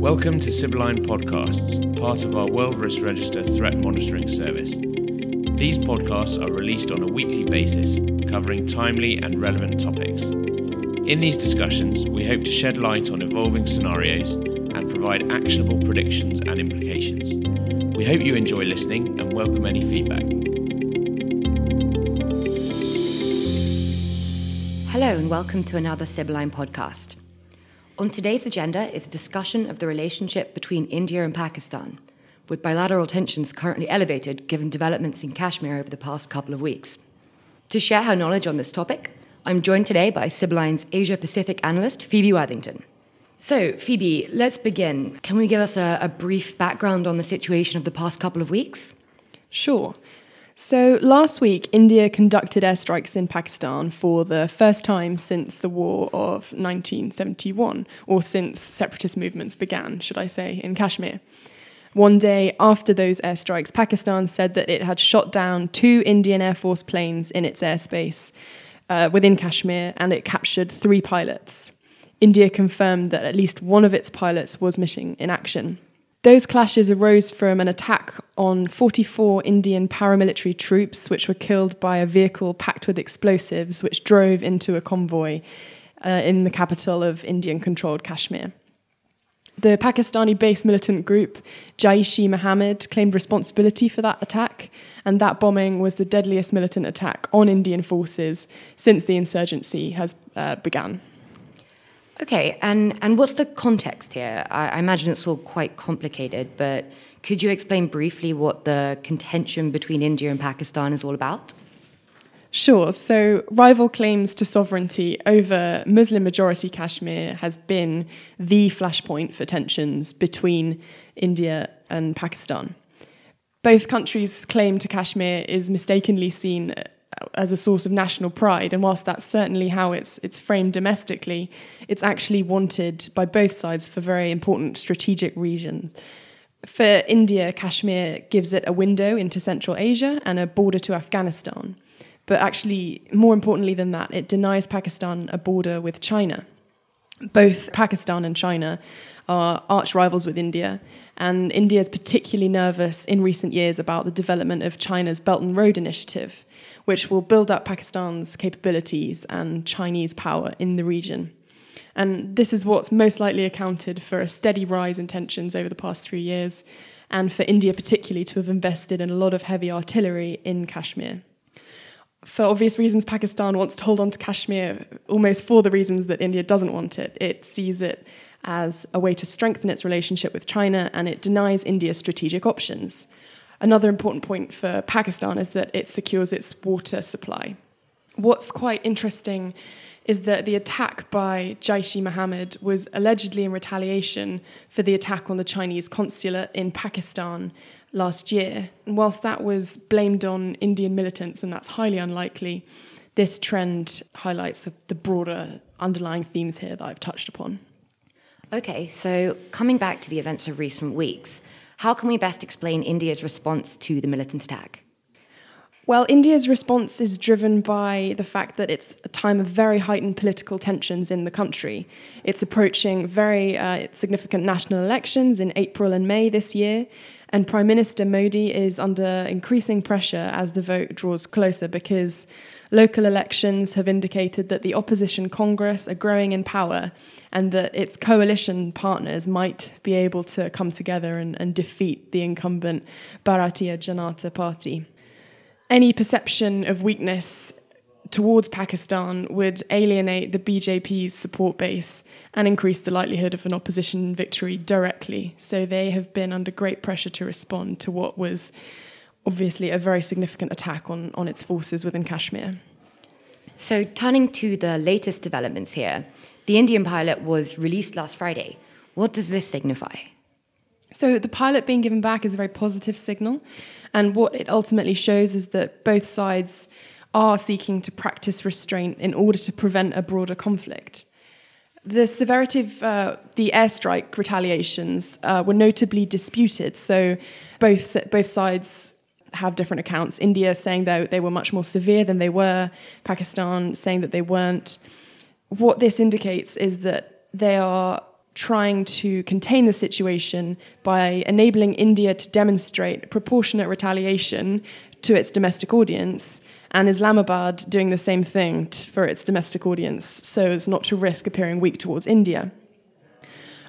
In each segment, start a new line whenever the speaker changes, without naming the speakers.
Welcome to Sibylline Podcasts, part of our World Risk Register threat monitoring service. These podcasts are released on a weekly basis, covering timely and relevant topics. In these discussions, we hope to shed light on evolving scenarios and provide actionable predictions and implications. We hope you enjoy listening and welcome any feedback.
Hello, and welcome to another Sibylline podcast. On today's agenda is a discussion of the relationship between India and Pakistan, with bilateral tensions currently elevated given developments in Kashmir over the past couple of weeks. To share her knowledge on this topic, I'm joined today by Sibylline's Asia Pacific analyst, Phoebe Worthington. So, Phoebe, let's begin. Can we give us a, a brief background on the situation of the past couple of weeks?
Sure. So, last week, India conducted airstrikes in Pakistan for the first time since the war of 1971, or since separatist movements began, should I say, in Kashmir. One day after those airstrikes, Pakistan said that it had shot down two Indian Air Force planes in its airspace uh, within Kashmir and it captured three pilots. India confirmed that at least one of its pilots was missing in action. Those clashes arose from an attack on 44 Indian paramilitary troops, which were killed by a vehicle packed with explosives, which drove into a convoy uh, in the capital of Indian controlled Kashmir. The Pakistani based militant group Jaish e Mohammed claimed responsibility for that attack, and that bombing was the deadliest militant attack on Indian forces since the insurgency has uh, begun.
Okay, and, and what's the context here? I, I imagine it's all quite complicated, but could you explain briefly what the contention between India and Pakistan is all about?
Sure. So, rival claims to sovereignty over Muslim majority Kashmir has been the flashpoint for tensions between India and Pakistan. Both countries' claim to Kashmir is mistakenly seen as a source of national pride. And whilst that's certainly how it's it's framed domestically, it's actually wanted by both sides for very important strategic reasons. For India, Kashmir gives it a window into Central Asia and a border to Afghanistan. But actually, more importantly than that, it denies Pakistan a border with China. Both Pakistan and China are arch rivals with India, and India is particularly nervous in recent years about the development of China's Belt and Road Initiative, which will build up Pakistan's capabilities and Chinese power in the region. And this is what's most likely accounted for a steady rise in tensions over the past three years, and for India particularly to have invested in a lot of heavy artillery in Kashmir. For obvious reasons, Pakistan wants to hold on to Kashmir almost for the reasons that India doesn't want it. It sees it as a way to strengthen its relationship with China, and it denies India strategic options. Another important point for Pakistan is that it secures its water supply. What's quite interesting is that the attack by Jaish e Mohammed was allegedly in retaliation for the attack on the Chinese consulate in Pakistan last year. And whilst that was blamed on Indian militants, and that's highly unlikely, this trend highlights the broader underlying themes here that I've touched upon.
Okay, so coming back to the events of recent weeks, how can we best explain India's response to the militant attack?
Well, India's response is driven by the fact that it's a time of very heightened political tensions in the country. It's approaching very uh, significant national elections in April and May this year, and Prime Minister Modi is under increasing pressure as the vote draws closer because local elections have indicated that the opposition Congress are growing in power and that its coalition partners might be able to come together and, and defeat the incumbent Bharatiya Janata Party. Any perception of weakness towards Pakistan would alienate the BJP's support base and increase the likelihood of an opposition victory directly. So they have been under great pressure to respond to what was obviously a very significant attack on, on its forces within Kashmir.
So, turning to the latest developments here, the Indian pilot was released last Friday. What does this signify?
So, the pilot being given back is a very positive signal. And what it ultimately shows is that both sides are seeking to practice restraint in order to prevent a broader conflict. The severity of uh, the airstrike retaliations uh, were notably disputed. So, both, both sides have different accounts. India saying that they were much more severe than they were, Pakistan saying that they weren't. What this indicates is that they are trying to contain the situation by enabling India to demonstrate proportionate retaliation to its domestic audience, and Islamabad doing the same thing for its domestic audience so as not to risk appearing weak towards India.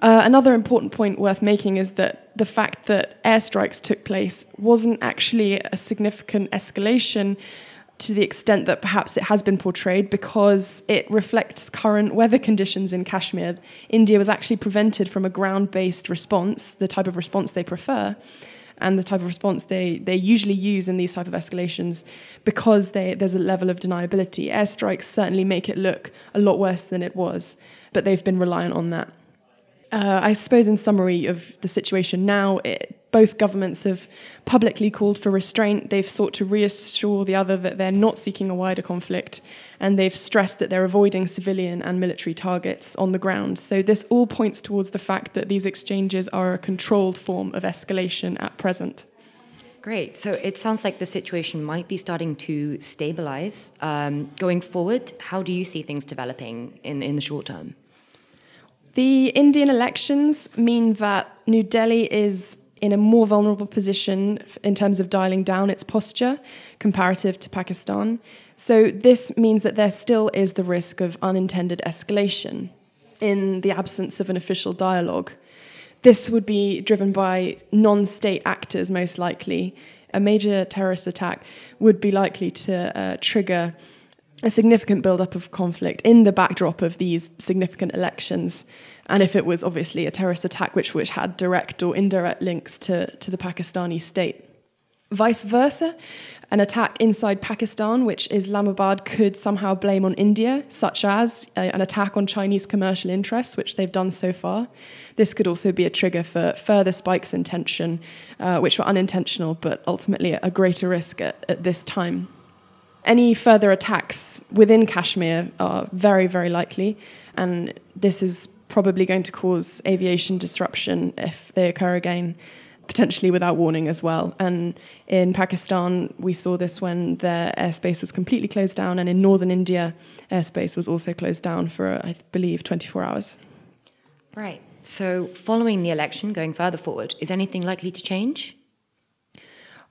Uh, another important point worth making is that the fact that airstrikes took place wasn't actually a significant escalation to the extent that perhaps it has been portrayed because it reflects current weather conditions in Kashmir. India was actually prevented from a ground based response, the type of response they prefer. And the type of response they, they usually use in these type of escalations because they, there's a level of deniability. Airstrikes certainly make it look a lot worse than it was, but they've been reliant on that. Uh, I suppose, in summary of the situation now, it, both governments have publicly called for restraint. They've sought to reassure the other that they're not seeking a wider conflict, and they've stressed that they're avoiding civilian and military targets on the ground. So, this all points towards the fact that these exchanges are a controlled form of escalation at present.
Great. So it sounds like the situation might be starting to stabilize. Um, going forward, how do you see things developing in, in the short term?
The Indian elections mean that New Delhi is in a more vulnerable position in terms of dialing down its posture comparative to Pakistan. So, this means that there still is the risk of unintended escalation in the absence of an official dialogue. This would be driven by non state actors, most likely. A major terrorist attack would be likely to uh, trigger a significant build-up of conflict in the backdrop of these significant elections. And if it was obviously a terrorist attack which, which had direct or indirect links to, to the Pakistani state. Vice versa, an attack inside Pakistan, which Islamabad could somehow blame on India, such as a, an attack on Chinese commercial interests, which they've done so far. This could also be a trigger for further spikes in tension, uh, which were unintentional, but ultimately a greater risk at, at this time. Any further attacks within Kashmir are very, very likely, and this is probably going to cause aviation disruption if they occur again, potentially without warning as well. And in Pakistan, we saw this when their airspace was completely closed down, and in northern India, airspace was also closed down for, I believe, 24 hours.
Right. So, following the election, going further forward, is anything likely to change?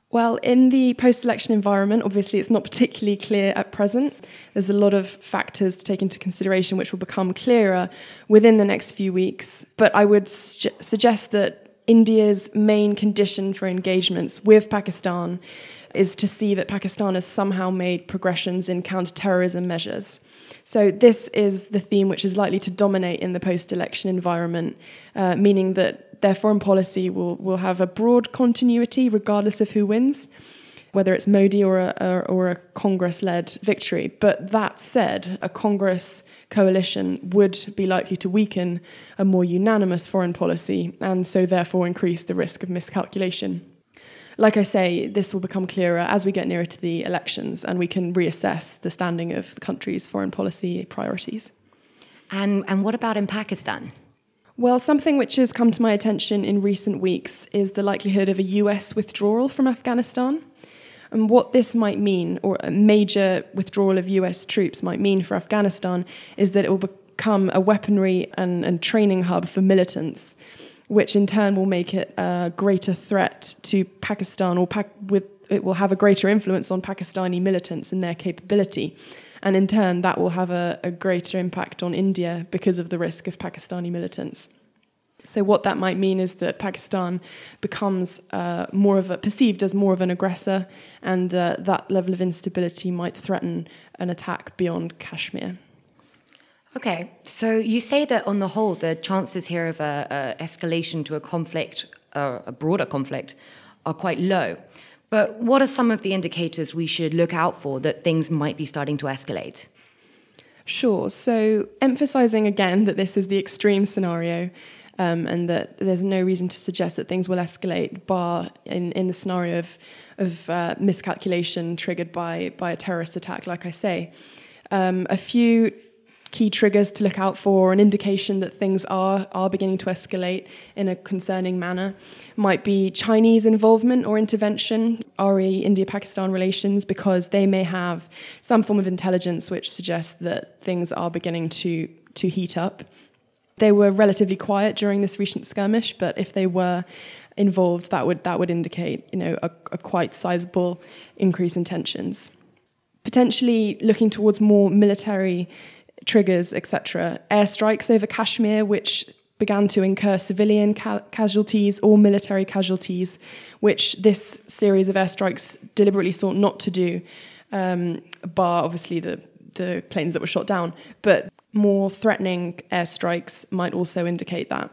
Well, in the post election environment, obviously it's not particularly clear at present. There's a lot of factors to take into consideration which will become clearer within the next few weeks. But I would su- suggest that India's main condition for engagements with Pakistan is to see that Pakistan has somehow made progressions in counterterrorism measures. So, this is the theme which is likely to dominate in the post election environment, uh, meaning that their foreign policy will, will have a broad continuity regardless of who wins, whether it's Modi or a, or a Congress led victory. But that said, a Congress coalition would be likely to weaken a more unanimous foreign policy and so therefore increase the risk of miscalculation. Like I say, this will become clearer as we get nearer to the elections and we can reassess the standing of the country's foreign policy priorities.
And, and what about in Pakistan?
Well, something which has come to my attention in recent weeks is the likelihood of a US withdrawal from Afghanistan. And what this might mean, or a major withdrawal of US troops might mean for Afghanistan, is that it will become a weaponry and, and training hub for militants, which in turn will make it a greater threat to Pakistan, or pa- with, it will have a greater influence on Pakistani militants and their capability. And in turn, that will have a, a greater impact on India because of the risk of Pakistani militants. So what that might mean is that Pakistan becomes uh, more of a perceived as more of an aggressor, and uh, that level of instability might threaten an attack beyond Kashmir.
Okay, so you say that on the whole, the chances here of a, escalation to a conflict, uh, a broader conflict, are quite low. But what are some of the indicators we should look out for that things might be starting to escalate?
Sure. So, emphasizing again that this is the extreme scenario um, and that there's no reason to suggest that things will escalate, bar in, in the scenario of, of uh, miscalculation triggered by, by a terrorist attack, like I say. Um, a few key triggers to look out for, an indication that things are, are beginning to escalate in a concerning manner, might be Chinese involvement or intervention, RE India Pakistan relations, because they may have some form of intelligence which suggests that things are beginning to, to heat up. They were relatively quiet during this recent skirmish, but if they were involved, that would that would indicate you know a, a quite sizable increase in tensions. Potentially looking towards more military triggers, etc. Airstrikes over Kashmir, which began to incur civilian ca- casualties or military casualties, which this series of airstrikes deliberately sought not to do, um, bar obviously the, the planes that were shot down. But more threatening airstrikes might also indicate that.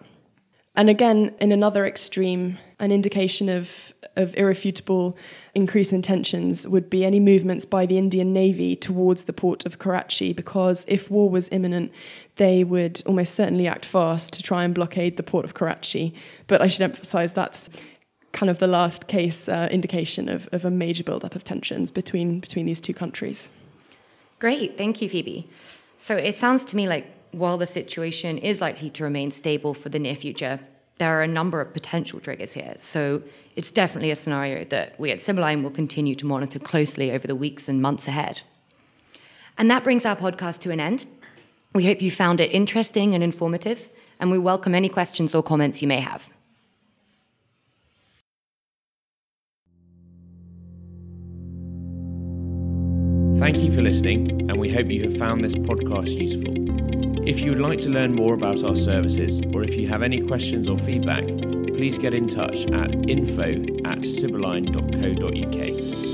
And again, in another extreme, an indication of, of irrefutable increase in tensions would be any movements by the Indian Navy towards the port of Karachi, because if war was imminent, they would almost certainly act fast to try and blockade the port of Karachi. But I should emphasize that's kind of the last case uh, indication of, of a major buildup of tensions between, between these two countries.
Great, thank you, Phoebe. So it sounds to me like while the situation is likely to remain stable for the near future, there are a number of potential triggers here. So it's definitely a scenario that we at Sibylline will continue to monitor closely over the weeks and months ahead. And that brings our podcast to an end. We hope you found it interesting and informative, and we welcome any questions or comments you may have.
Thank you for listening, and we hope you have found this podcast useful. If you would like to learn more about our services, or if you have any questions or feedback, please get in touch at info at sibylline.co.uk.